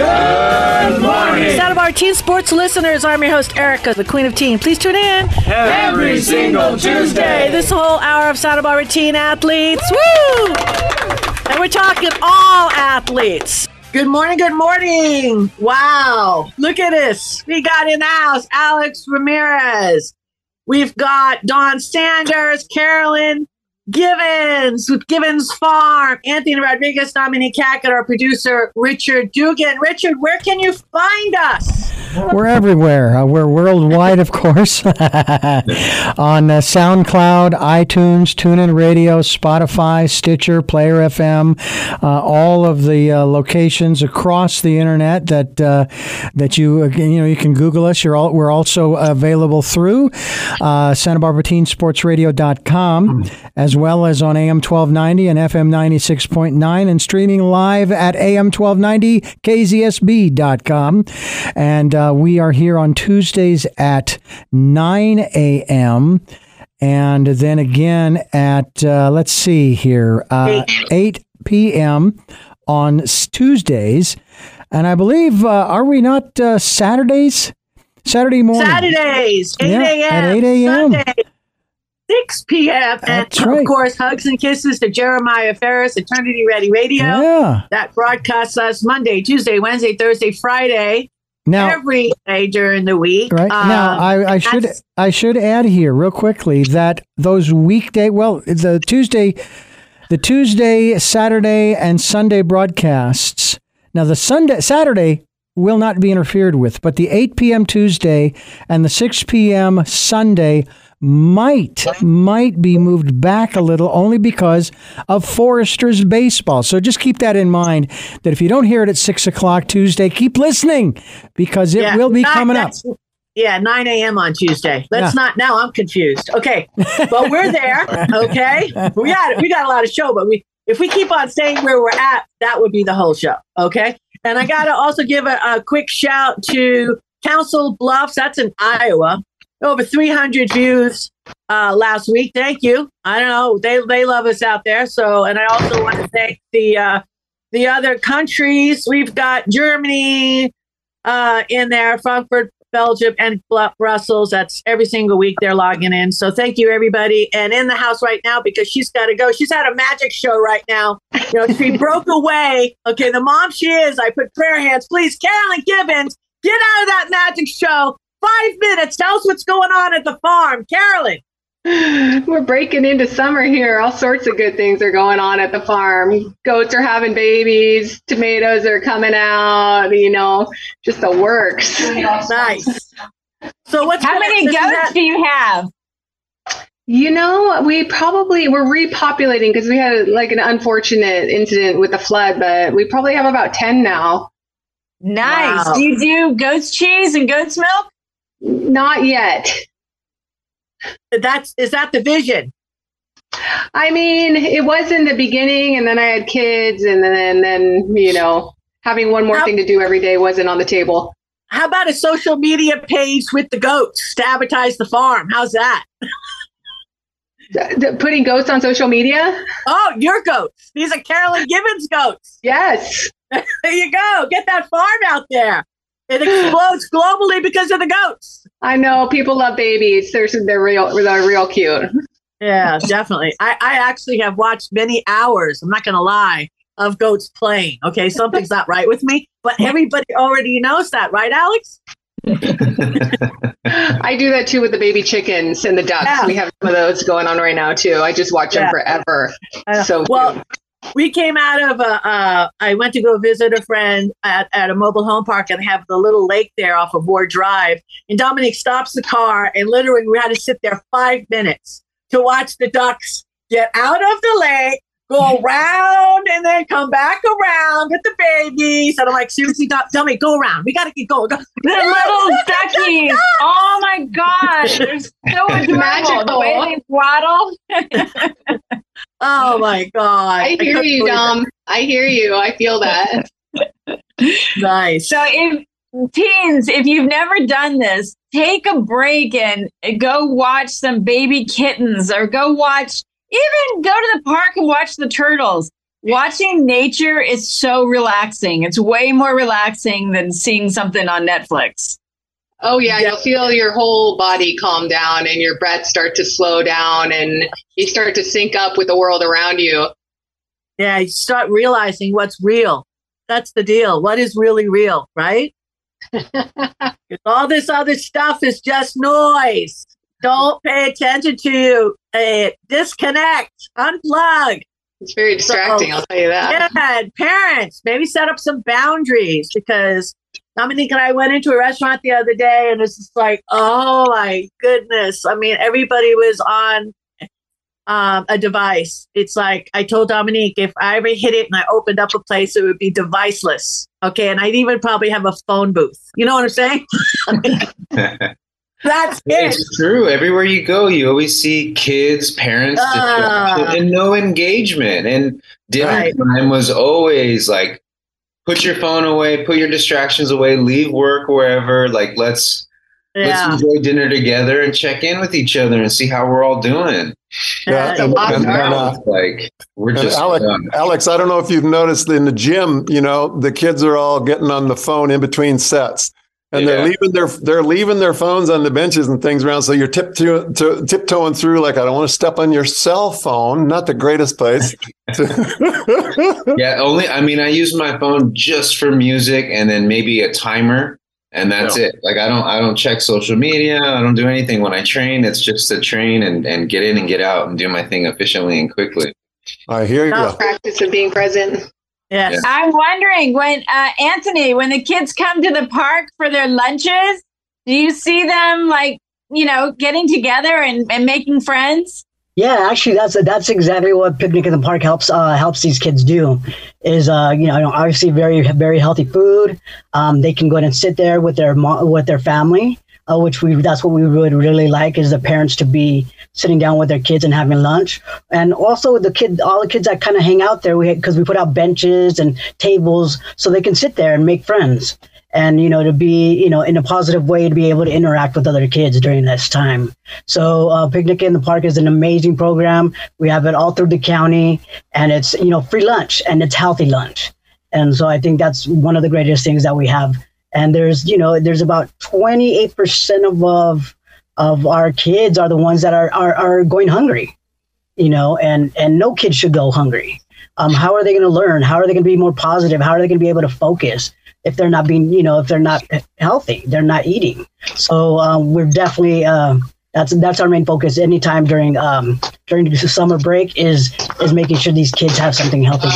Good morning. Sound of our teen sports listeners, I'm your host, Erica, the queen of teen. Please tune in Every single Tuesday. this whole hour of Santa Barbara teen athletes. Woo! And we're talking all athletes. Good morning, good morning. Wow. Look at this. We got in the house Alex Ramirez. We've got Don Sanders, Carolyn Givens with Givens Farm, Anthony Rodriguez, Dominique Hackett, our producer, Richard Dugan. Richard, where can you find us? We're everywhere. Uh, we're worldwide, of course, on uh, SoundCloud, iTunes, TuneIn Radio, Spotify, Stitcher, Player FM, uh, all of the uh, locations across the internet that uh, that you uh, you know you can Google us. You're all, we're also available through Santa Barbara Teen Sports Radio.com, as well as on AM 1290 and FM 96.9, and streaming live at AM 1290 KZSB.com. And uh, we are here on Tuesdays at 9 a.m. And then again at, uh, let's see here, uh, 8 p.m. on Tuesdays. And I believe, uh, are we not uh, Saturdays? Saturday morning. Saturdays, 8 Yeah, a.m. at 8 a.m.. Sunday, 6 p.m. And That's of course, hugs and kisses to Jeremiah Ferris, Eternity Ready Radio. Yeah. That broadcasts us Monday, Tuesday, Wednesday, Thursday, Friday, Now, every day during the week. Right now, Um, I, I should I should add here real quickly that those weekday, well, the Tuesday, the Tuesday, Saturday, and Sunday broadcasts. Now, the Sunday, Saturday will not be interfered with, but the 8 p.m. Tuesday and the 6 p.m. Sunday might might be moved back a little only because of Foresters baseball. So just keep that in mind. That if you don't hear it at six o'clock Tuesday, keep listening because it yeah, will be coming up. Yeah, 9 a.m. on Tuesday. Let's Yeah. not, now I'm confused. Okay. But we're there. Okay. We got, we got a lot of show, but we, if we keep on staying where we're at, that would be the whole show. Okay. And I got to also give a, a quick shout to Council Bluffs. That's in Iowa. Over 300 views uh, last week. Thank you. I don't know. They, they love us out there. So, and I also want to thank the, uh, the other countries. We've got Germany uh, in there, Frankfurt, Belgium, and Brussels. That's every single week they're logging in. So thank you, everybody. And in the house right now because she's got to go. She's at a magic show right now. You know, she broke away. Okay, the mom she is. I put prayer hands. Please, Carolyn Gibbons, get out of that magic show. Five minutes. Tell us what's going on at the farm, Carolyn. We're breaking into summer here. All sorts of good things are going on at the farm. Goats are having babies, tomatoes are coming out, you know, just the works. Nice. So what's How many goats that- do you have? You know, we probably we're repopulating because we had like an unfortunate incident with the flood, but we probably have about 10 now. Nice. Wow. Do you do goat's cheese and goat's milk? Not yet. That's is that the vision? I mean, it was in the beginning and then I had kids and then and then, you know, having one more How- thing to do every day wasn't on the table. How about a social media page with the goats to advertise the farm? How's that? Putting goats on social media? Oh, your goats. These are Carolyn Gibbons goats. Yes. There you go. Get that farm out there. It explodes globally because of the goats. I know people love babies. They're they're real they're real cute. Yeah, definitely. I, I actually have watched many hours, I'm not going to lie, of goats playing. Okay, something's not right with me, but everybody already knows that, right, Alex? I do that too with the baby chickens and the ducks. Yeah. We have some of those going on right now too. I just watch Yeah. them forever. Uh, so well, cute. We came out of a, uh, I went to go visit a friend at, at a mobile home park and have the little lake there off of Ward Drive. And Dominic stops the car and literally we had to sit there five minutes to watch the ducks get out of the lake, go around and then come back around with the babies. And I'm like, seriously, Dominic, go around. We got to get going. Go. The little duckies. Oh my gosh. They're so adorable. The way they waddle. Oh my God. I hear couldn't you, believe it. Dom. I hear you. I feel that. Nice. So if teens, if you've never done this, take a break and go watch some baby kittens or go watch even go to the park and watch the turtles. watching nature is so relaxing. It's way more relaxing than seeing something on Netflix. Oh yeah, you'll feel your whole body calm down and your breath start to slow down and you start to sync up with the world around you. Yeah, you start realizing what's real. That's the deal. What is really real, right? all this other stuff is just noise. Don't pay attention to it. Disconnect, unplug. It's very distracting, so, I'll tell you that. Yeah, parents, maybe set up some boundaries because Dominique and I went into a restaurant the other day and it's just like, oh my goodness. I mean, everybody was on um, a device. It's like I told Dominique, if I ever hit it and I opened up a place, it would be deviceless. Okay. And I'd even probably have a phone booth. You know what I'm saying? That's it. It's true. Everywhere you go, you always see kids, parents, uh, and no engagement. And dinner right. time was always like, put your phone away, put your distractions away, leave work wherever. Like, let's yeah. let's enjoy dinner together and check in with each other and see how we're all doing. Yeah, and, and, and, uh, like we're just Alex, Alex. I don't know if you've noticed in the gym. You know, the kids are all getting on the phone in between sets and yeah. they're leaving their they're leaving their phones on the benches and things around. So you're tip to, to, tiptoeing through like I don't want to step on your cell phone. Not the greatest place. yeah, only I mean I use my phone just for music and then maybe a timer and that's yeah. it. Like I don't I don't check social media. I don't do anything when I train. It's just to train and and get in and get out and do my thing efficiently and quickly. I hear you. Practice of being present. Yes. Yeah. I'm wondering when uh, Anthony, when the kids come to the park for their lunches, do you see them like, you know, getting together and, and making friends? Yeah, actually, that's that's exactly what picnic in the park helps uh, helps these kids do. Is uh, you know obviously very very healthy food. Um, they can go and sit there with their with their family, uh, which we that's what we would really like is the parents to be sitting down with their kids and having lunch, and also the kid all the kids that kind of hang out there because we, we put out benches and tables so they can sit there and make friends. And you know to be you know in a positive way to be able to interact with other kids during this time. So uh, picnic in the park is an amazing program. We have it all through the county and it's you know free lunch and it's healthy lunch. And so i think that's one of the greatest things that we have and there's you know there's about 28% of of, of our kids are the ones that are, are are going hungry you know and and no kid should go hungry um, how are they going to learn how are they going to be more positive how are they going to be able to focus if they're not being, you know, if they're not healthy, they're not eating. So um, we're definitely uh, that's that's our main focus. Anytime during um, during the summer break is is making sure these kids have something healthy.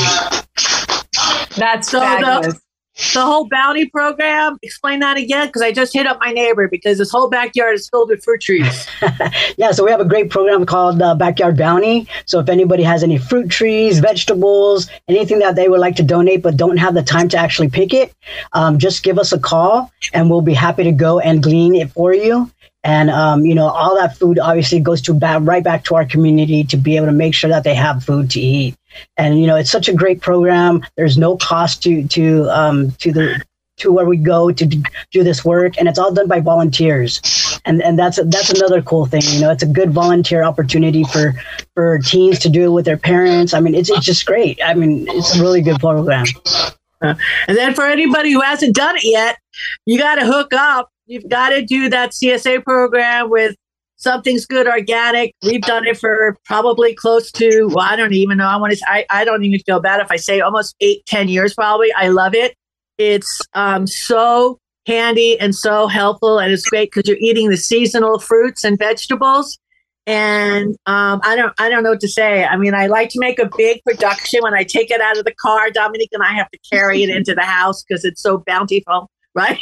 That's so fabulous. The, whole bounty program, explain that again, because I just hit up my neighbor because his whole backyard is filled with fruit trees. yeah, so we have a great program called uh, Backyard Bounty. So if anybody has any fruit trees, vegetables, anything that they would like to donate but don't have the time to actually pick it, um, just give us a call and we'll be happy to go and glean it for you. And um, you know, all that food obviously goes to back, right back to our community to be able to make sure that they have food to eat. And you know, it's such a great program. There's no cost to to um, to the to where we go to do this work, and it's all done by volunteers. And and that's that's another cool thing. You know, it's a good volunteer opportunity for for teens to do it with their parents. I mean, it's it's just great. I mean, it's a really good program. Uh, and then for anybody who hasn't done it yet, you got to hook up You've got to do that CSA program with something's good organic. We've done it for probably close to, well, I don't even know. I want to, I, I don't even feel bad if I say almost eight, ten years probably. I love it. It's um, so handy and so helpful. And it's great because you're eating the seasonal fruits and vegetables. And um, I don't, I don't know what to say. I mean, I like to make a big production when I take it out of the car. Dominique and I have to carry it into the house because it's so bountiful right?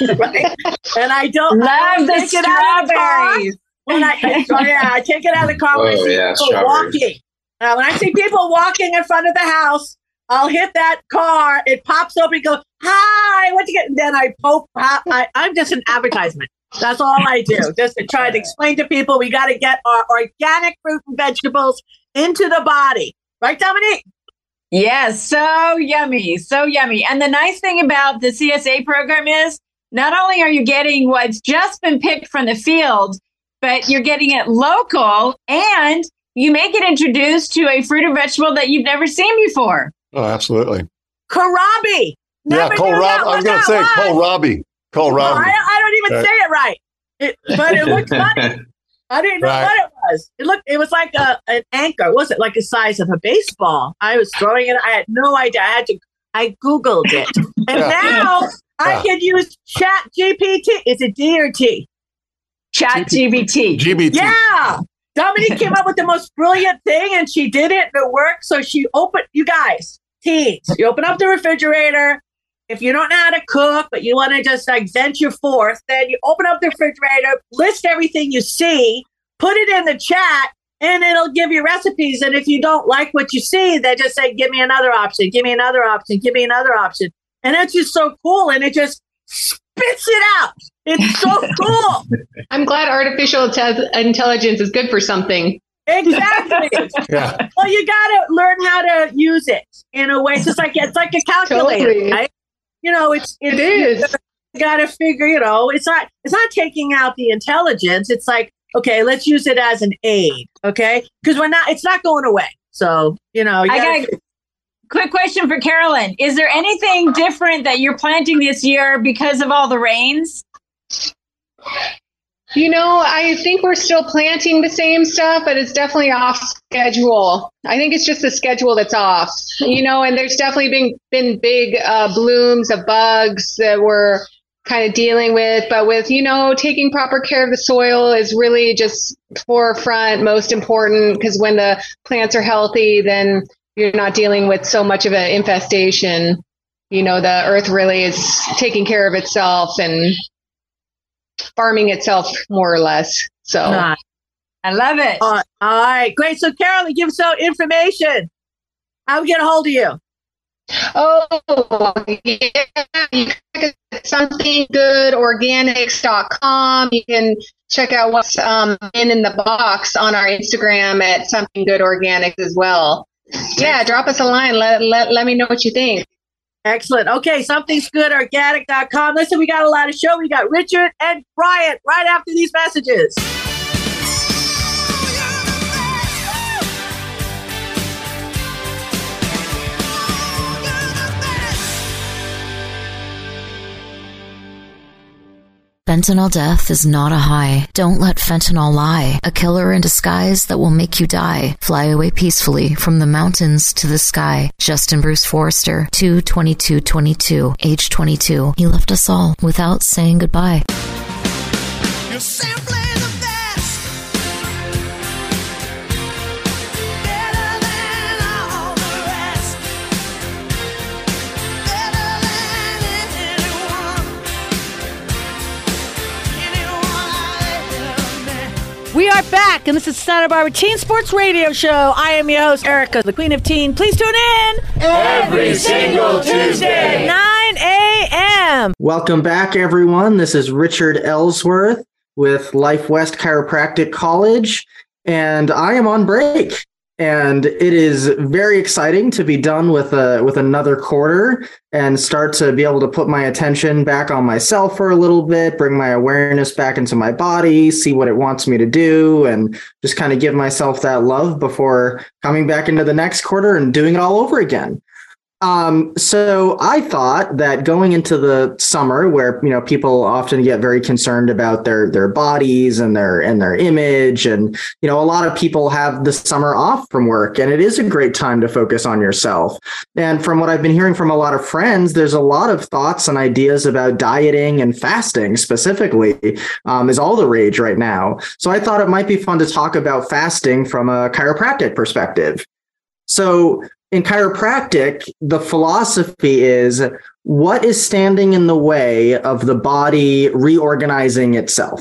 right. And I don't love I the strawberries. When I, yeah, I take it out of the car when oh, I see yeah, people walking. Uh, when I see people walking in front of the house, I'll hit that car. It pops up and goes, "Hi, what you get?" And then I poke. I, I'm just an advertisement. That's all I do, just to try to explain to people we got to get our organic fruit and vegetables into the body, right, Dominique? Yes, so yummy, so yummy. And the nice thing about the CSA program is not only are you getting what's just been picked from the field, but you're getting it local and you may get introduced to a fruit or vegetable that you've never seen before. Oh, absolutely. Kohlrabi. Yeah, kohlrabi. I was going to say kohlrabi. Kohlrabi. No, I, I, don't even right. say it right. It, but it looked funny. I didn't know right. what it was. It looked. It was like a an anchor. Was it like the size of a baseball? I was throwing it. I had no idea. I had to. I googled it, and yeah. now yeah. I can use Chat GPT. Is it D or T? Chat GBT. GBT. Yeah. Dominique came up with the most brilliant thing, and she did it. And it worked. So she opened. You guys, teens, you open up the refrigerator if you don't know how to cook, but you want to just like venture forth, then you open up the refrigerator, list everything you see, put it in the chat, and it'll give you recipes. And if you don't like what you see, they just say, give me another option, give me another option, give me another option. And it's just so cool. And it just spits it out. It's so cool. I'm glad artificial te- intelligence is good for something. Exactly. yeah. Well, you got to learn how to use it in a way. It's just like it's like a calculator, totally. right? you know, it's, it's it is. You got to figure, you know, it's not it's not taking out the intelligence. It's like, okay, let's use it as an aid, okay? Because we're not, it's not going away. So, you know, you I got a quick question for Carolyn. Is there anything different that you're planting this year because of all the rains? You know, I think we're still planting the same stuff, but it's definitely off schedule. I think it's just the schedule that's off. You know, and there's definitely been been big uh, blooms of bugs that we're kind of dealing with. But with you know, taking proper care of the soil is really just forefront, most important because when the plants are healthy, then you're not dealing with so much of an infestation. You know, the earth really is taking care of itself and farming itself more or less. So I love it. all right, great. So Carolyn, give us some information. How we get a hold of you? Oh, yeah. You can somethinggoodorganics.com. You can check out what's um, in, in the box on our Instagram at Something Good Organics as well. Yeah, drop us a line. Let, let, let me know what you think. Excellent. Okay, something's good organic.com. Listen, we got a lot of show. We got Richard and Bryant right after these messages. Fentanyl death is not a high. Don't let fentanyl lie. A killer in disguise that will make you die. Fly away peacefully from the mountains to the sky. Justin Bruce Forrester, 22222, age 22. He left us all without saying goodbye. Back, and this is Santa Barbara Teen Sports Radio Show. I am your host, Erica, the Queen of Teen. Please tune in every single Tuesday, 9 a.m. Welcome back, everyone. This is Richard Ellsworth with Life West Chiropractic College, and I am on break and it is very exciting to be done with a with another quarter and start to be able to put my attention back on myself for a little bit bring my awareness back into my body see what it wants me to do and just kind of give myself that love before coming back into the next quarter and doing it all over again um, so I thought that going into the summer, where you know people often get very concerned about their their bodies and their and their image, and you know a lot of people have the summer off from work, and it is a great time to focus on yourself. And from what I've been hearing from a lot of friends, there's a lot of thoughts and ideas about dieting and fasting specifically um, is all the rage right now. So I thought it might be fun to talk about fasting from a chiropractic perspective. So in chiropractic, the philosophy is what is standing in the way of the body reorganizing itself?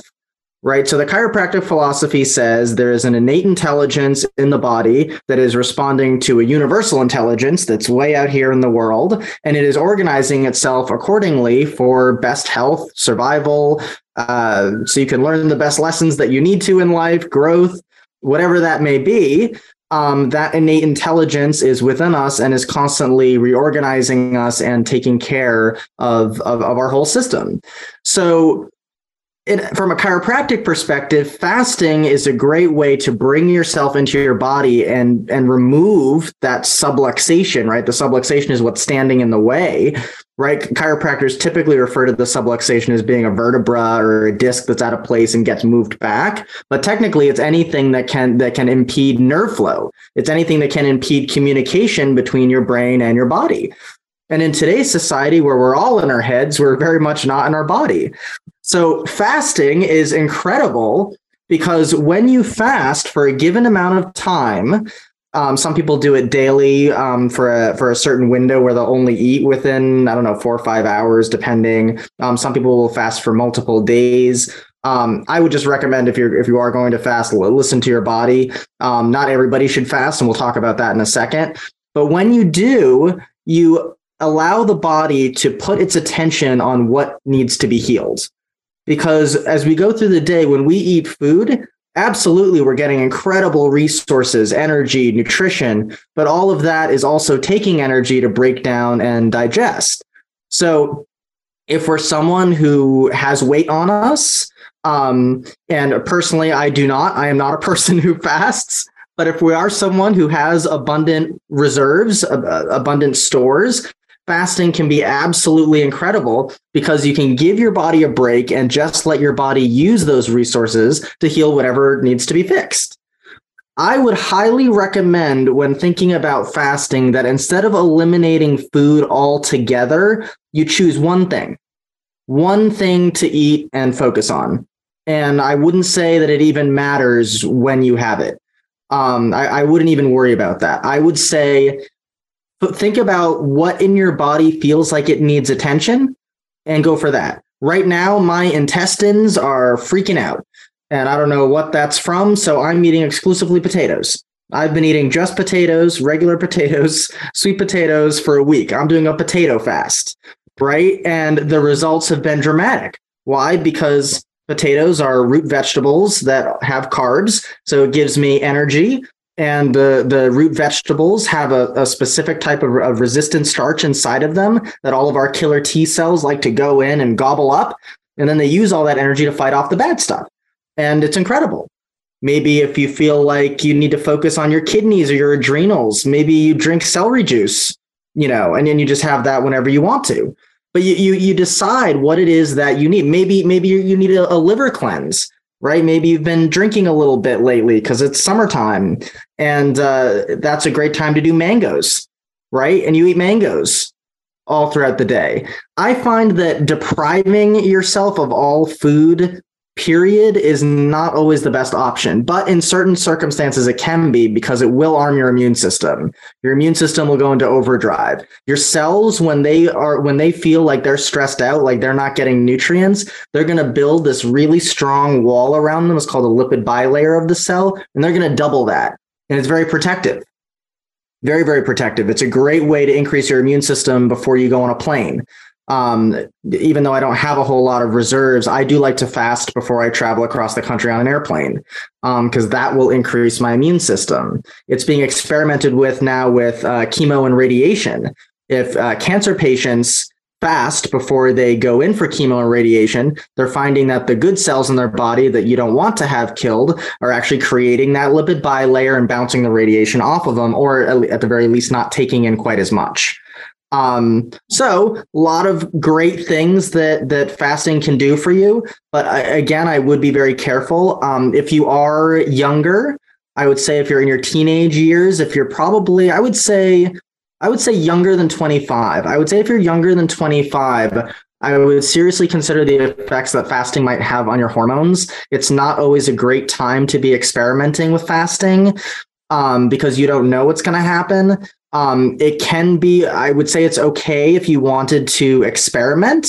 Right. So the chiropractic philosophy says there is an innate intelligence in the body that is responding to a universal intelligence that's way out here in the world, and it is organizing itself accordingly for best health, survival, uh, so you can learn the best lessons that you need to in life, growth, whatever that may be um, that innate intelligence is within us and is constantly reorganizing us and taking care of, of, of our whole system. So it, from a chiropractic perspective, fasting is a great way to bring yourself into your body and and remove that subluxation. Right, the subluxation is what's standing in the way. Right, chiropractors typically refer to the subluxation as being a vertebra or a disc that's out of place and gets moved back. But technically, it's anything that can that can impede nerve flow. It's anything that can impede communication between your brain and your body. And in today's society, where we're all in our heads, we're very much not in our body. So fasting is incredible because when you fast for a given amount of time, um, some people do it daily um, for a for a certain window where they'll only eat within I don't know four or five hours, depending. Um, some people will fast for multiple days. Um, I would just recommend if you're if you are going to fast, listen to your body. Um, not everybody should fast, and we'll talk about that in a second. But when you do, you allow the body to put its attention on what needs to be healed because as we go through the day, when we eat food, absolutely we're getting incredible resources, energy, nutrition, but all of that is also taking energy to break down and digest. So if we're someone who has weight on us, um, and personally, I do not, I am not a person who fasts. But if we are someone who has abundant reserves, abundant stores, fasting can be absolutely incredible because you can give your body a break and just let your body use those resources to heal whatever needs to be fixed. I would highly recommend when thinking about fasting that instead of eliminating food altogether, you choose one thing, one thing to eat and focus on. And I wouldn't say that it even matters when you have it. Um, I, I wouldn't even worry about that. I would say but think about what in your body feels like it needs attention and go for that. Right now, my intestines are freaking out and I don't know what that's from. So I'm eating exclusively potatoes. I've been eating just potatoes, regular potatoes, sweet potatoes for a week. I'm doing a potato fast, right? And the results have been dramatic. Why? Because potatoes are root vegetables that have carbs. So it gives me energy and the the root vegetables have a, a specific type of, of resistant starch inside of them that all of our killer T cells like to go in and gobble up, and then they use all that energy to fight off the bad stuff, and it's incredible. Maybe if you feel like you need to focus on your kidneys or your adrenals, maybe you drink celery juice, you know, and then you just have that whenever you want to. But you you, you decide what it is that you need. Maybe maybe you need a, a liver cleanse right? Maybe you've been drinking a little bit lately because it's summertime, and uh, that's a great time to do mangoes, right? And you eat mangoes all throughout the day. I find that depriving yourself of all food period is not always the best option, but in certain circumstances it can be because it will arm your immune system. Your immune system will go into overdrive. Your cells when they are when they feel like they're stressed out, like they're not getting nutrients, they're going to build this really strong wall around them. It's called a lipid bilayer of the cell, and they're going to double that. And it's very protective. Very, very protective. It's a great way to increase your immune system before you go on a plane um, even though I don't have a whole lot of reserves, I do like to fast before I travel across the country on an airplane because um, that will increase my immune system. It's being experimented with now with uh, chemo and radiation. If uh, cancer patients fast before they go in for chemo and radiation, they're finding that the good cells in their body that you don't want to have killed are actually creating that lipid bilayer and bouncing the radiation off of them, or at the very least, not taking in quite as much. Um, so a lot of great things that that fasting can do for you. But I, again, I would be very careful. Um, if you are younger, I would say if you're in your teenage years, if you're probably, I would say, I would say younger than 25. I would say if you're younger than 25, I would seriously consider the effects that fasting might have on your hormones. It's not always a great time to be experimenting with fasting um, because you don't know what's going to happen. Um, it can be, I would say it's okay if you wanted to experiment,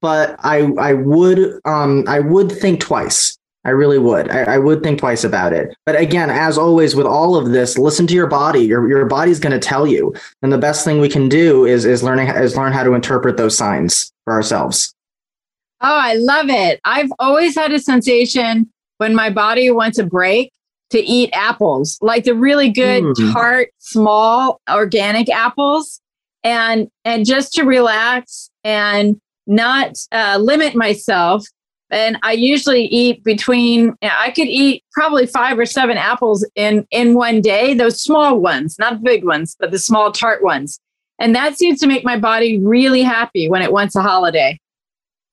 but I I would um, I would think twice. I really would. I, I, would think twice about it. But again, as always with all of this, listen to your body. Your your body's going to tell you, and the best thing we can do is is learning is learn how to interpret those signs for ourselves. Oh, I love it. I've always had a sensation when my body wants a break to eat apples, like the really good mm. tart, small organic apples, and and just to relax and not uh, limit myself. and I usually eat between I could eat probably five or seven apples in in one day. Those small ones, not the big ones, but the small tart ones, and that seems to make my body really happy when it wants a holiday.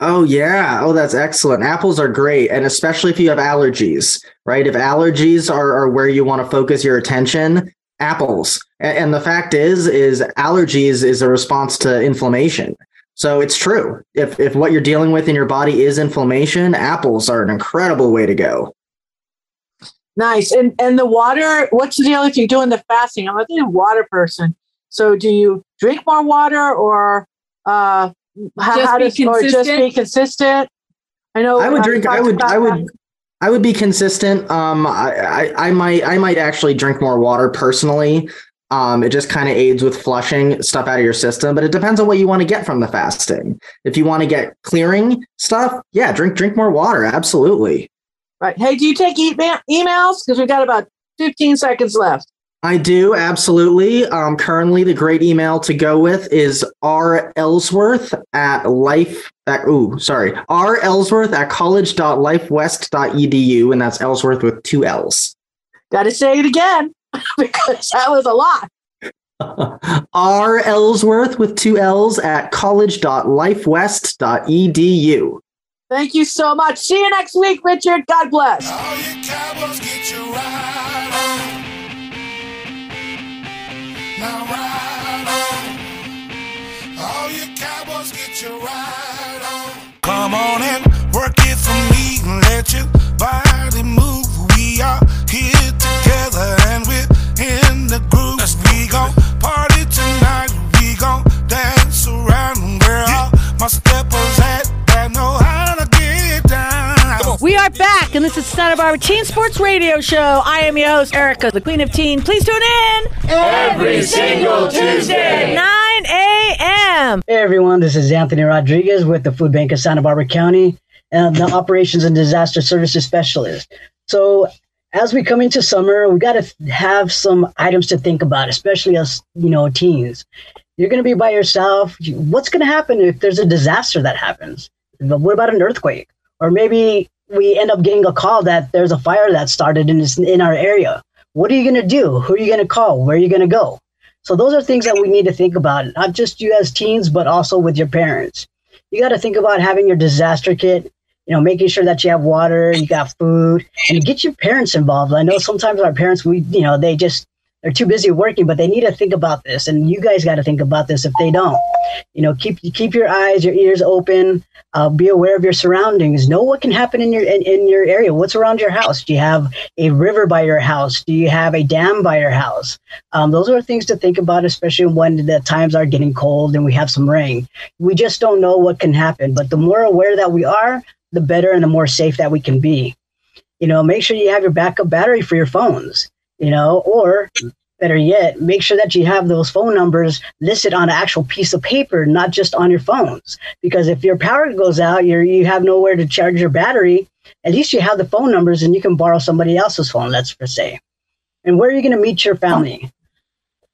Oh yeah. Oh, that's excellent. Apples are great, and especially if you have allergies, right? If allergies are, are where you want to focus your attention, apples. And, and the fact is, is allergies is a response to inflammation. So it's true. If if what you're dealing with in your body is inflammation, apples are an incredible way to go. Nice. And and the water, what's the deal if you're doing the fasting? I'm a water person. So do you drink more water or uh how, just, how does, be or just be consistent? I know I would drink I would I would that. I would be consistent. Um I, I, I might I might actually drink more water personally. Um, it just kind of aids with flushing stuff out of your system, but it depends on what you want to get from the fasting. If you want to get clearing stuff, yeah, drink drink more water. Absolutely. Right. Hey, do you take e- emails? Because we've got about 15 seconds left. I do absolutely. Um, currently, the great email to go with is r ellsworth at life. At, ooh, sorry, r ellsworth at college.lifewest.edu, and that's Ellsworth with two L's. Got to say it again. because that was a lot. R. Ellsworth with two L's at college.lifewest.edu. Thank you so much. See you next week, Richard. God bless. Come on and work it for me and let your body move. We are here together and we're in the groove. We gon' party tonight. We gon' dance around where all my steppers at that know how to get down. We are back, and this is Santa Barbara Teen Sports Radio Show. I am your host, Erica, the Queen of Teen. Please tune in every single Tuesday, 9 Hey everyone, this is Anthony Rodriguez with the Food Bank of Santa Barbara County and the Operations and Disaster Services Specialist. So, as we come into summer, we got to have some items to think about, especially as you know teens. You're going to be by yourself. What's going to happen if there's a disaster that happens? What about an earthquake? Or maybe we end up getting a call that there's a fire that started in in our area. What are you going to do? Who are you going to call? Where are you going to go? So those are things that we need to think about, not just you as teens, but also with your parents. You got to think about having your disaster kit you know, making sure that you have water, you got food, and get your parents involved. I know sometimes our parents, we, you know, they just they're too busy working, but they need to think about this, and you guys got to think about this if they don't. You know, keep keep your eyes, your ears open. Uh, be aware of your surroundings. Know what can happen in your in, in your area. What's around your house? Do you have a river by your house? Do you have a dam by your house? Um, those are things to think about, especially when the times are getting cold and we have some rain. We just don't know what can happen. But the more aware that we are, the better and the more safe that we can be. You know, make sure you have your backup battery for your phones, you know, or better yet, make sure that you have those phone numbers listed on an actual piece of paper, not just on your phones. Because if your power goes out, you you have nowhere to charge your battery. At least you have the phone numbers, and you can borrow somebody else's phone. Let's say. And where are you going to meet your family?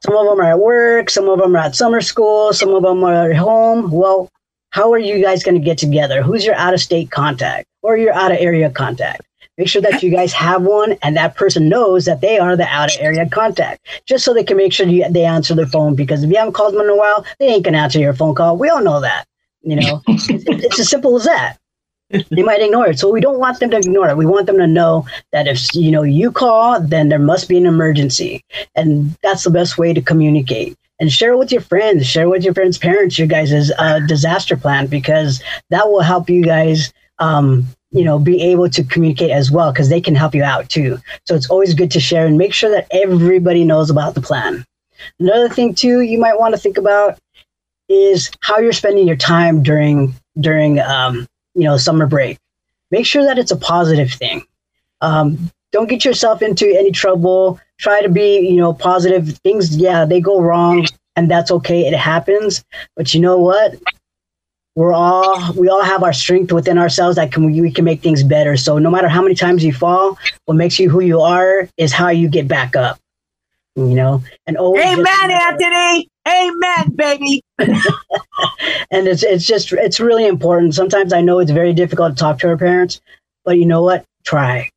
Some of them are at work, some of them are at summer school, some of them are at home. Well, how are you guys going to get together? Who's your out of state contact or your out of area contact? Make sure that you guys have one and that person knows that they are the out of area contact, just so they can make sure you, they answer their phone. Because if you haven't called them in a while, they ain't going to answer your phone call. We all know that. You know, it's, it's as simple as that. They might ignore it. So we don't want them to ignore it. We want them to know that if you know you call, then there must be an emergency. And that's the best way to communicate and share with your friends, share with your friends' parents your guys' uh, disaster plan because that will help you guys, um, you know, be able to communicate as well because they can help you out too. So it's always good to share and make sure that everybody knows about the plan. Another thing too, you might want to think about is how you're spending your time during during um, you know summer break. Make sure that it's a positive thing. Um, don't get yourself into any trouble try to be, you know, positive. Things, yeah, they go wrong, and that's okay. It happens. But you know what? We're all we all have our strength within ourselves that can we can make things better. So no matter how many times you fall, what makes you who you are is how you get back up. you know, and always. Amen, Anthony. Amen, baby. and it's it's just it's really important. Sometimes I know it's very difficult to talk to our parents, but you know what? Try.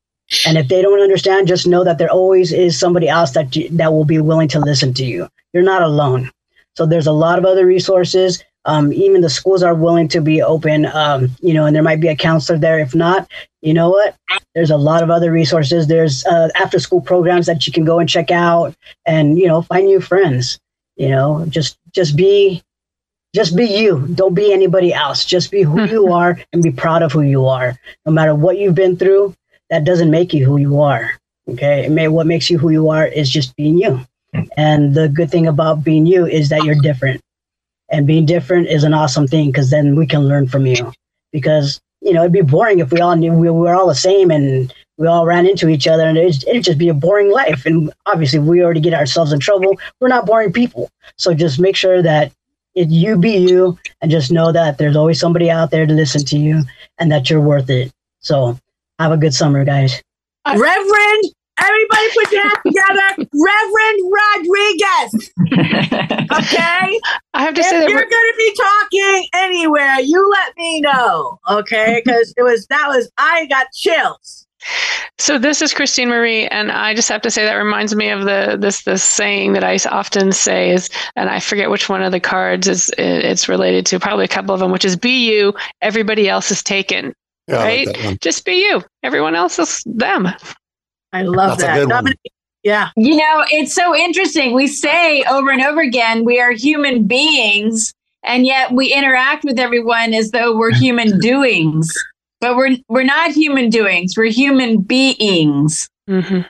And if they don't understand, just know that there always is somebody else that you, that will be willing to listen to you. You're not alone. So there's a lot of other resources. Um, even the schools are willing to be open, um, you know, and there might be a counselor there. If not, you know what? There's a lot of other resources. There's uh, after school programs that you can go and check out and, you know, find new friends. You know, just just be just be you. Don't be anybody else. Just be who you are and be proud of who you are. No matter what you've been through, that doesn't make you who you are. Okay. It may, what makes you who you are is just being you. And the good thing about being you is that you're different and being different is an awesome thing because then we can learn from you. Because you know it'd be boring if we all knew we were all the same and we all ran into each other and it'd, it'd just be a boring life. And obviously we already get ourselves in trouble we're not boring people. So just make sure that it, you be you and just know that there's always somebody out there to listen to you and that you're worth it. So have a good summer guys. Reverend Everybody put your hands together. Reverend Rodriguez. Okay? I have to if say that you're we're- gonna be talking anywhere, you let me know. Okay? Because it was that was I got chills. So this is Christine Marie, and I just have to say that reminds me of the this this saying that I often say is, and I forget which one of the cards is it's related to, probably a couple of them, which is "Be you, everybody else is taken." Yeah, I like right? just be you. Everyone else is them. I love That's a that. good one. Dominic- yeah. You know, it's so interesting. We say over and over again, we are human beings, and yet we interact with everyone as though we're human doings. But we're we're not human doings. We're human beings. Mm-hmm.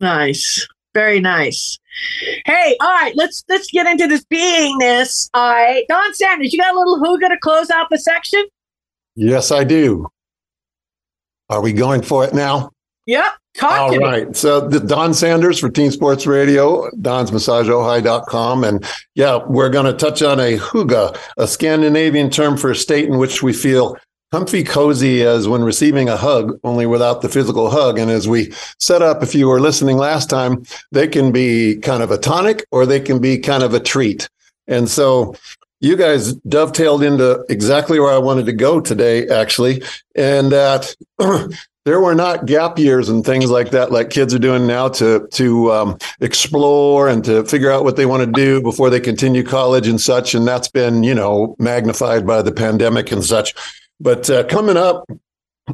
Nice. Very nice. Hey, all right, let's let's get into this beingness. All right. Don Sanders, you got a little who going to close out the section? Yes, I do. Are we going for it now? Yep. Talk All to me. right. So the Don Sanders for Teen Sports Radio, Don's. And yeah, we're going to touch on a hygge, a Scandinavian term for a state in which we feel comfy cozy as when receiving a hug, only without the physical hug. And as we set up, if you were listening last time, they can be kind of a tonic or they can be kind of a treat. And so you guys dovetailed into exactly where I wanted to go today, actually. And that there were not gap years and things like that, like kids are doing now to to um, explore and to figure out what they want to do before they continue college and such. And that's been, you know, magnified by the pandemic and such. But uh, coming up,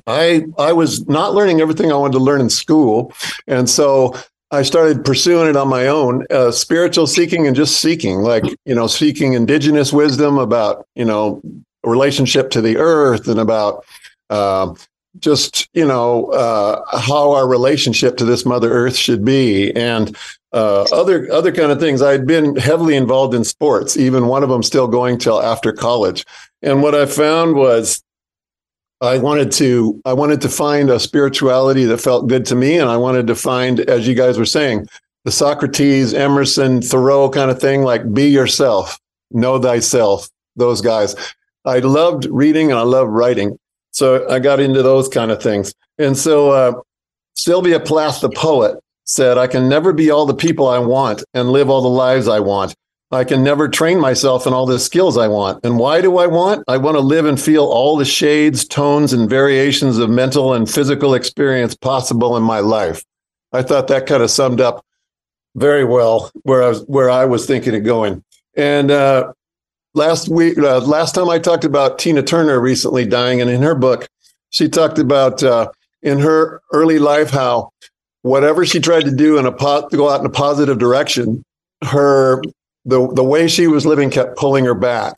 I I was not learning everything I wanted to learn in school, and so I started pursuing it on my own, uh, spiritual seeking and just seeking, like you know, seeking indigenous wisdom about you know relationship to the earth and about um, just you know uh, how our relationship to this Mother Earth should be, and uh, other other kind of things. I'd been heavily involved in sports, even one of them still going till after college. And what I found was I wanted to I wanted to find a spirituality that felt good to me, and I wanted to find, as you guys were saying, the Socrates, Emerson, Thoreau kind of thing, like be yourself, know thyself. Those guys. I loved reading and I loved writing, so I got into those kind of things. And so uh, Sylvia Plath, the poet, said, "I can never be all the people I want and live all the lives I want." I can never train myself in all the skills I want. And why do I want? I want to live and feel all the shades, tones, and variations of mental and physical experience possible in my life. I thought that kind of summed up very well where I was where I was thinking of going. And uh, last week, uh, last time I talked about Tina Turner recently dying, and in her book, she talked about uh, in her early life how whatever she tried to do in a po- to go out in a positive direction, her the the way she was living kept pulling her back.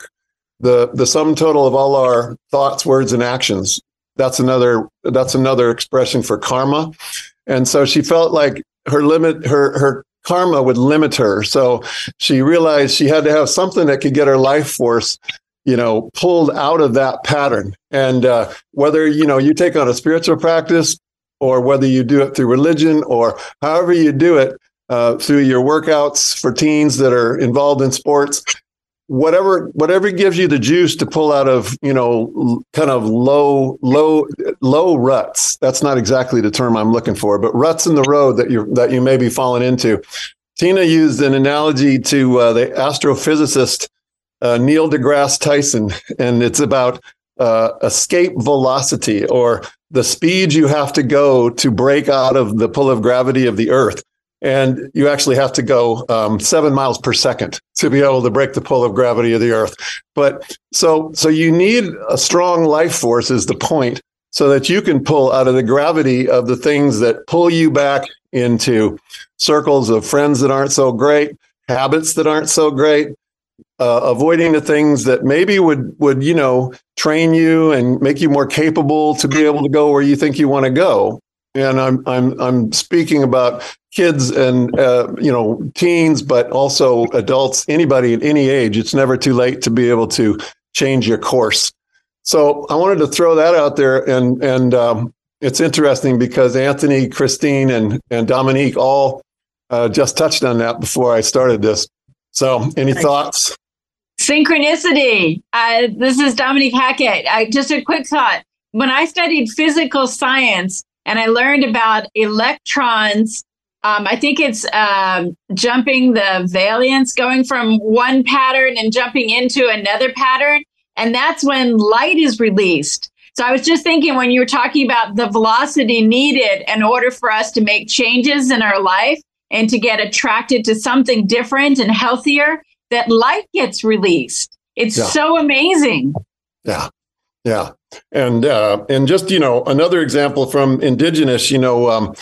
The the sum total of all our thoughts, words, and actions. That's another that's another expression for karma. And so she felt like her limit her her karma would limit her. So she realized she had to have something that could get her life force, you know, pulled out of that pattern. And uh, whether you know you take on a spiritual practice or whether you do it through religion or however you do it, uh, through your workouts for teens that are involved in sports whatever whatever gives you the juice to pull out of you know kind of low low low ruts that's not exactly the term i'm looking for but ruts in the road that you that you may be falling into Tina used an analogy to uh, the astrophysicist uh, Neil deGrasse Tyson, and it's about uh, escape velocity or the speed you have to go to break out of the pull of gravity of the Earth. And you actually have to go um, seven miles per second to be able to break the pull of gravity of the Earth. But so, so you need a strong life force, is the point, so that you can pull out of the gravity of the things that pull you back into circles of friends that aren't so great, habits that aren't so great, uh, avoiding the things that maybe would would you know train you and make you more capable to be able to go where you think you want to go. And I'm I'm I'm speaking about kids and uh, you know teens, but also adults, anybody at any age. It's never too late to be able to change your course. So I wanted to throw that out there, and and um, it's interesting because Anthony, Christine, and and Dominique all uh, just touched on that before I started this. So, any thoughts? Synchronicity. Uh, this is Dominique Hackett. I, just a quick thought. When I studied physical science and I learned about electrons, um, I think it's um, jumping the valence, going from one pattern and jumping into another pattern. And that's when light is released. So I was just thinking when you were talking about the velocity needed in order for us to make changes in our life and to get attracted to something different and healthier, that light gets released. It's yeah. so amazing. Yeah. Yeah. And uh, and just, you know, another example from indigenous, you know, um,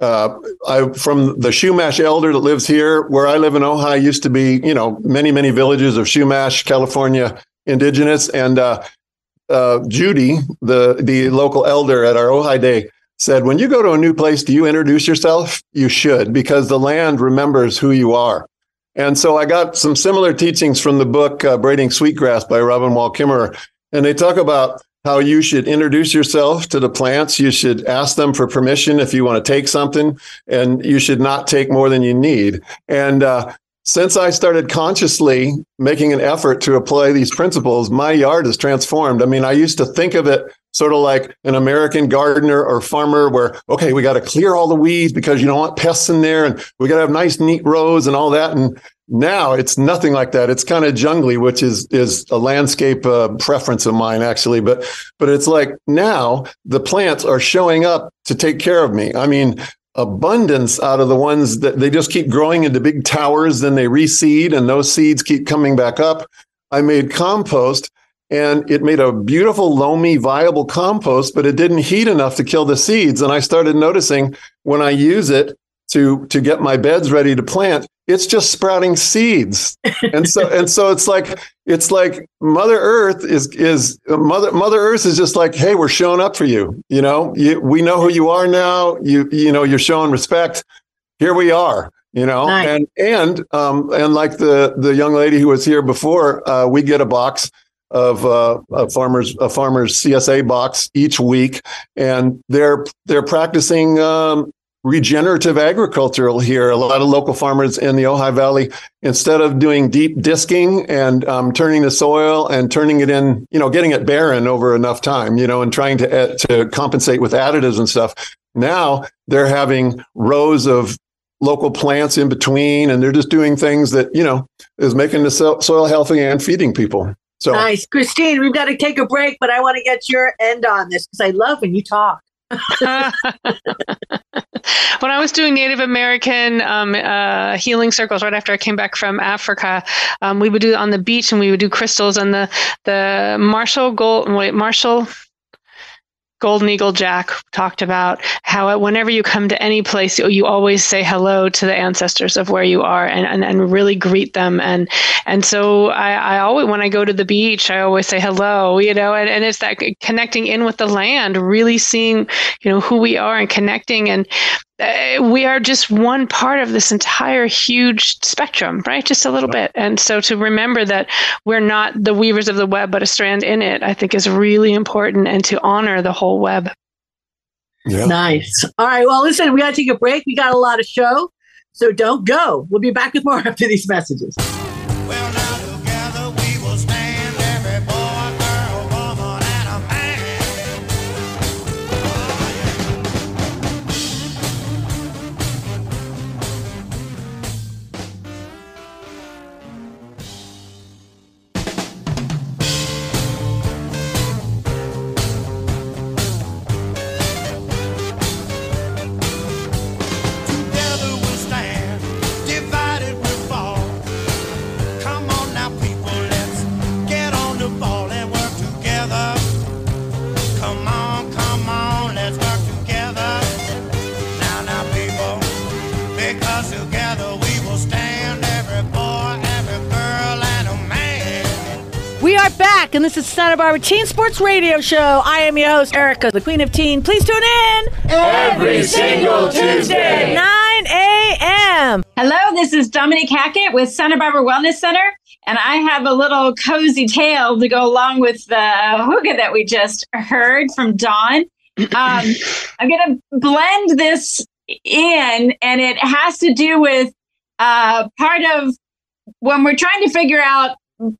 uh, I from the Chumash elder that lives here, where I live in Ojai, used to be, you know, many many villages of Chumash, California, indigenous, and uh, uh, Judy, the the local elder at our Ojai Day, said, "When you go to a new place, do you introduce yourself? You should, because the land remembers who you are." And so I got some similar teachings from the book uh, Braiding Sweetgrass by Robin Wall Kimmerer. And they talk about how you should introduce yourself to the plants. You should ask them for permission if you want to take something, and you should not take more than you need. And uh, since I started consciously making an effort to apply these principles, my yard is transformed. I mean, I used to think of it sort of like an American gardener or farmer where, okay, we got to clear all the weeds because you don't want pests in there and we got to have nice, neat rows and all that. And now it's nothing like that. It's kind of jungly, which is, is a landscape uh, preference of mine actually. But, but it's like now the plants are showing up to take care of me. I mean, abundance out of the ones that they just keep growing into big towers, then they reseed and those seeds keep coming back up. I made compost and it made a beautiful, loamy, viable compost, but it didn't heat enough to kill the seeds. And I started noticing when I use it to to get my beds ready to plant, it's just sprouting seeds. and so and so it's like it's like Mother Earth is is Mother Mother Earth is just like, hey, we're showing up for you. You know, you, we know who you are now. You you know, you're showing respect. Here we are you know nice. and and um and like the the young lady who was here before uh we get a box of uh, a farmers a farmers CSA box each week, and they're they're practicing um, regenerative agricultural here. A lot of local farmers in the Ojai Valley, instead of doing deep disking and um, turning the soil and turning it in, you know, getting it barren over enough time, you know, and trying to to compensate with additives and stuff. Now they're having rows of local plants in between, and they're just doing things that you know is making the soil healthy and feeding people. So nice, Christine. We've got to take a break, but I want to get your end on this because I love when you talk. when I was doing Native American um, uh, healing circles right after I came back from Africa, um, we would do it on the beach and we would do crystals and the the Marshall Gold wait Marshall Golden Eagle Jack talked about how whenever you come to any place, you always say hello to the ancestors of where you are and, and, and really greet them. And and so I, I always when I go to the beach, I always say hello, you know, and, and it's that connecting in with the land, really seeing, you know, who we are and connecting. And Uh, we are just one part of this entire huge spectrum, right? Just a little bit. And so to remember that we're not the weavers of the web, but a strand in it, I think is really important and to honor the whole web. Yeah. Nice. All right. Well, listen, we got to take a break. We got a lot of show. So don't go. We'll be back with more after these messages. because Santa Barbara Teen Sports Radio Show. I am your host, Erica, the Queen of Teen. Please tune in Every single Tuesday. 9 a.m. Hello, this is Dominique Hackett with Santa Barbara Wellness Center, and I have a little cozy tale to go along with the hygge that we just heard from Dawn. Um, I'm going to blend this in, and it has to do with uh, part of when we're trying to figure out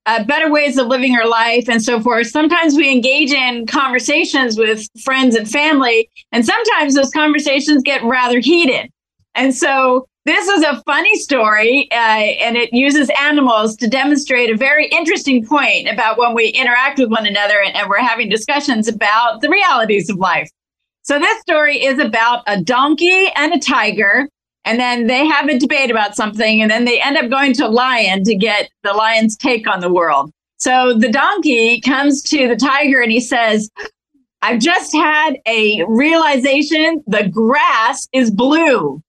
uh, better ways of living our life and so forth. Sometimes we engage in conversations with friends and family, and sometimes those conversations get rather heated. And so this is a funny story, uh, and it uses animals to demonstrate a very interesting point about when we interact with one another and, and we're having discussions about the realities of life. So this story is about a donkey and a tiger and then they have a debate about something and then they end up going to lion to get the lion's take on the world. So the donkey comes to the tiger and he says i've just had a realization. The grass is blue.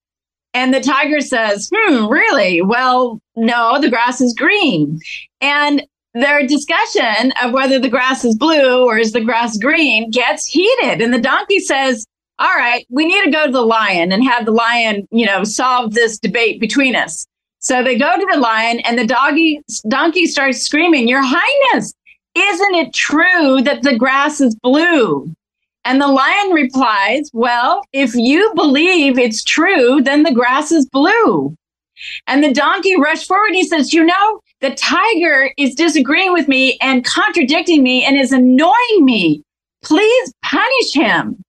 And the tiger says hmm really? Well no the grass is green. And their discussion of whether the grass is blue or is the grass green gets heated. And the donkey says all right, we need to go to the lion and have the lion, you know, solve this debate between us. So they go to the lion and the doggy donkey starts screaming, Your Highness, isn't it true that the grass is blue? And the lion replies, Well, if you believe it's true, then the grass is blue. And the donkey rushed forward and he says, You know, the tiger is disagreeing with me and contradicting me and is annoying me. Please punish him.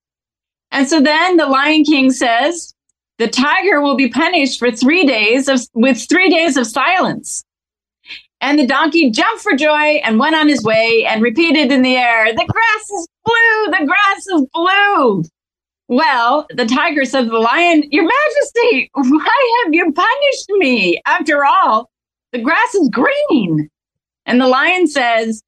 And so then the Lion King says, the tiger will be punished for three days of, with three days of silence. And the donkey jumped for joy and went on his way and repeated in the air, The grass is blue, the grass is blue. Well, the tiger said to the lion, Your Majesty, why have you punished me? After all, the grass is green. And the lion says,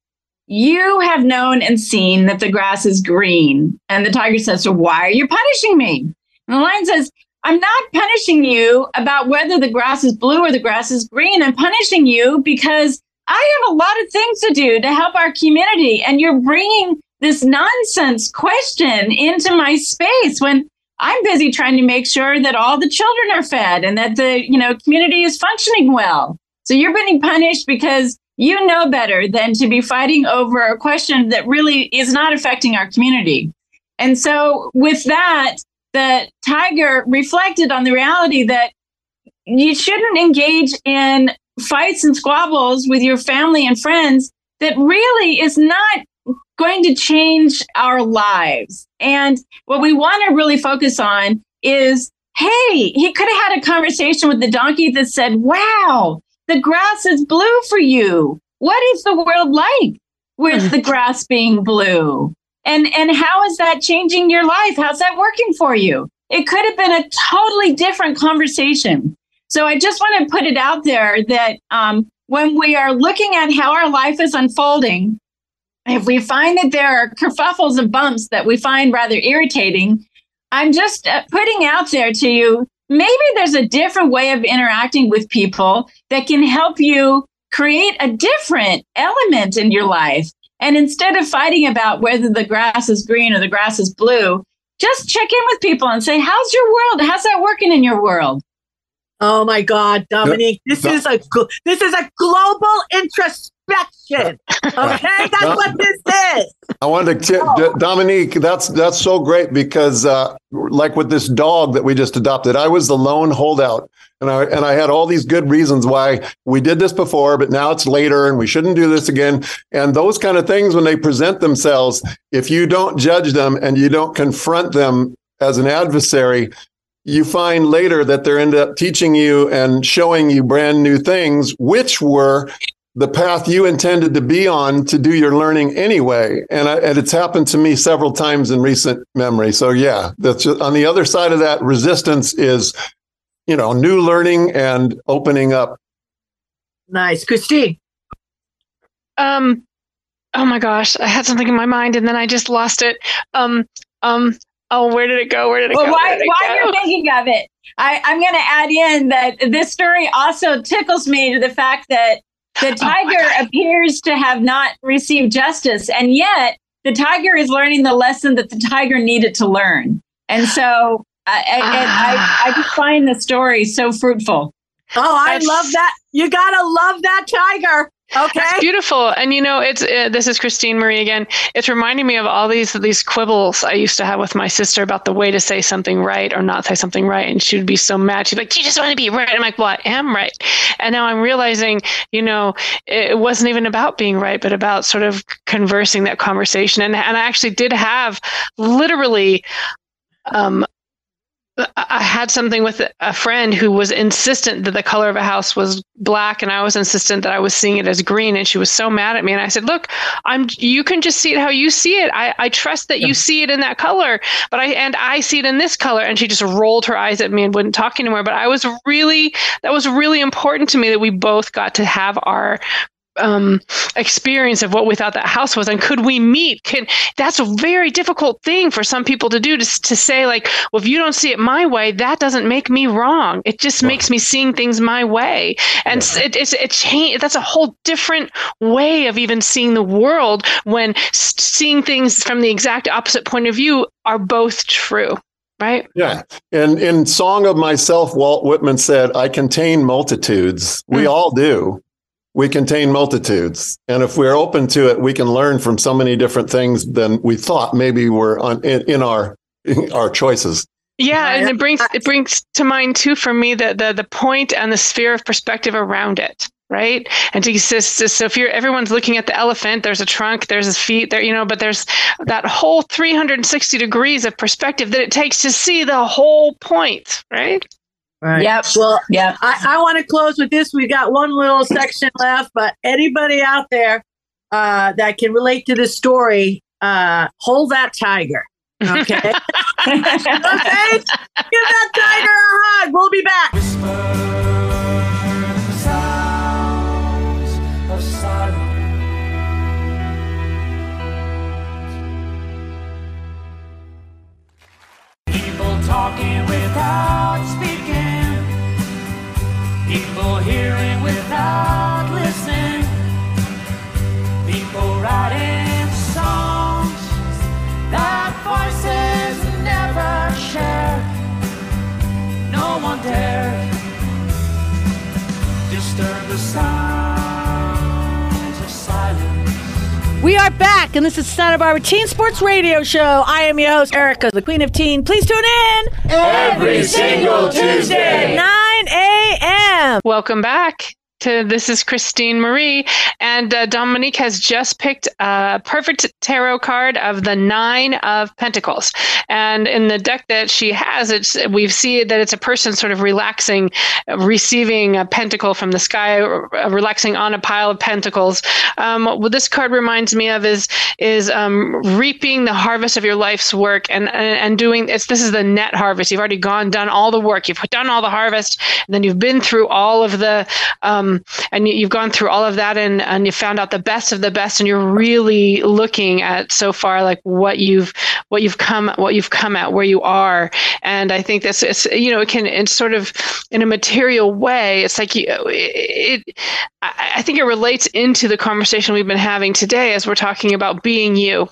you have known and seen that the grass is green. And the tiger says, So why are you punishing me? And the lion says, I'm not punishing you about whether the grass is blue or the grass is green. I'm punishing you because I have a lot of things to do to help our community. And you're bringing this nonsense question into my space when I'm busy trying to make sure that all the children are fed and that the, you know, community is functioning well. So you're being punished because you know better than to be fighting over a question that really is not affecting our community. And so, with that, the tiger reflected on the reality that you shouldn't engage in fights and squabbles with your family and friends that really is not going to change our lives. And what we want to really focus on is hey, he could have had a conversation with the donkey that said, wow, the grass is blue for you. What is the world like with the grass being blue? And and how is that changing your life? How's that working for you? It could have been a totally different conversation. So I just want to put it out there that um, when we are looking at how our life is unfolding, if we find that there are kerfuffles and bumps that we find rather irritating, I'm just uh, putting out there to you maybe there's a different way of interacting with people that can help you create a different element in your life. And instead of fighting about whether the grass is green or the grass is blue, just check in with people and say, How's your world? How's that working in your world? Oh my God, Dominique, this is a this is a global Okay, that's what this is. I wanted to, oh. Dominique. That's that's so great because, uh, like with this dog that we just adopted, I was the lone holdout, and I and I had all these good reasons why we did this before, but now it's later, and we shouldn't do this again. And those kind of things, when they present themselves, if you don't judge them and you don't confront them as an adversary, you find later that they're end up teaching you and showing you brand new things, which were the path you intended to be on to do your learning anyway. And, I, and it's happened to me several times in recent memory. So yeah, that's just, on the other side of that resistance is, you know, new learning and opening up. Nice, Christine. Um, oh my gosh, I had something in my mind and then I just lost it. Um, um, Oh, where did it go? Where did it well, go? Why, while you're thinking of it, I, I'm going to add in that this story also tickles me to the fact that the tiger oh appears to have not received justice, and yet the tiger is learning the lesson that the tiger needed to learn. And so I, I, I, I just find the story so fruitful. Oh, I That's, love that. You got to love that tiger. Okay. It's beautiful. And you know, it's uh, this is Christine Marie again. It's reminding me of all these these quibbles I used to have with my sister about the way to say something right or not say something right. And she would be so mad. She'd be like, Do "You just want to be right." I'm like, "Well, I am right." And now I'm realizing, you know, it wasn't even about being right, but about sort of conversing that conversation. And and I actually did have literally um, I had something with a friend who was insistent that the color of a house was black, and I was insistent that I was seeing it as green. And she was so mad at me. And I said, "Look, I'm. You can just see it how you see it. I, I trust that you see it in that color, but I and I see it in this color." And she just rolled her eyes at me and wouldn't talk anymore. But I was really that was really important to me that we both got to have our um, experience of what we thought that house was and could we meet can that's a very difficult thing for some people to do to, to say like well if you don't see it my way that doesn't make me wrong it just makes me seeing things my way and yeah. it, it's it change that's a whole different way of even seeing the world when seeing things from the exact opposite point of view are both true right? Yeah. And in Song of Myself, Walt Whitman said, I contain multitudes. We mm. all do we contain multitudes. And if we're open to it, we can learn from so many different things than we thought maybe were on, in, in our in our choices. Yeah, and it brings it brings to mind too for me the the the point and the sphere of perspective around it right and to so if you're everyone's looking at the elephant there's a trunk there's his feet there you know but there's that whole 360 degrees of perspective that it takes to see the whole point right Right. Yep. Well, yeah. I, I want to close with this. We've got one little section left, but anybody out there uh, that can relate to this story, uh, hold that tiger. Okay. okay. Give that tiger a hug. We'll be back. People talking without speaking People hearing without listening. People writing songs that voices never shared. No one dared disturb the sounds of silence. We are back, and this is Santa Barbara Teen Sports Radio Show. I am your host, Erica, the Queen of Teen. Please tune in every single Tuesday, 9 a.m. Welcome back to this is Christine Marie, and uh, Dominique has just picked a perfect tarot card of the Nine of Pentacles. And in the deck that she has, it's we see that it's a person sort of relaxing, receiving a pentacle from the sky, relaxing on a pile of pentacles. Um, what this card reminds me of is is um, reaping the harvest of your life's work and, and and doing it's this is the net harvest. You've already gone done all the work. You've done all the harvest, and then you've been through all of the um, um, and you, have gone through all of that and, and you found out the best of the best and you're really looking at so far like what you've what you've come what you've come at where you are. And i think this it's you know it can it's sort of in a material way it's like you, it, it i think it relates into the conversation we've been having today as we're talking about being you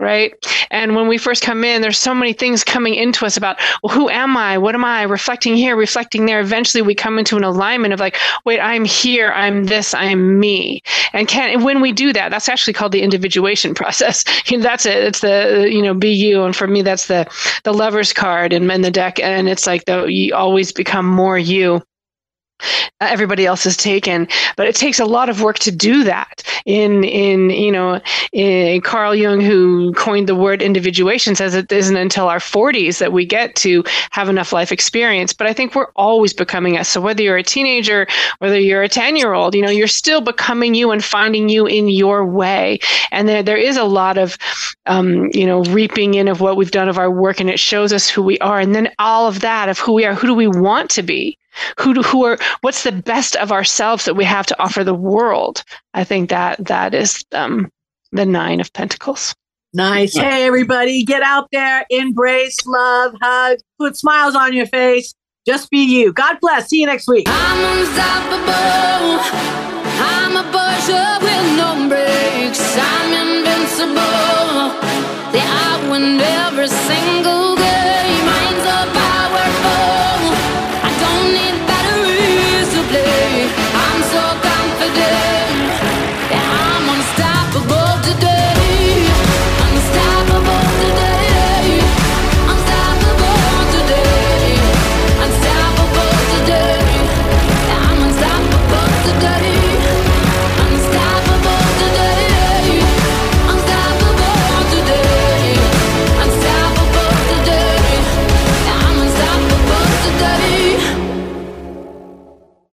right? And when we first come in, there's so many things coming into us about, well, who am I? What am I? Reflecting here, reflecting there. Eventually, we come into an alignment of like, wait, I'm here, I'm this, I'm me. And can and when we do that, that's actually called the individuation process. You know, that's it. It's the you know, be you. And for me, that's the the lovers card in, in the deck. And it's like the you always become more you everybody else is taken but it takes a lot of work to do that. In in you know in carl jung who coined the word individuation says it isn't until our 40s that we get to have enough life experience. But i think we're always becoming us. So whether you're a teenager whether you're a 10 year old you know you're still becoming you and finding you in your way. And there, there is a lot of um, you know reaping in of what we've done of our work and it shows us who we are. And then all of that of who we are who do we want to be who do, who are what's the best of ourselves that we have to offer the world i think that that is um, the nine of pentacles nice hey everybody get out there embrace love hug put smiles on your face Just be you. God bless. See you next week. I'm unstoppable. I'm a Porsche with no brakes. I'm invincible. Yeah, I win every single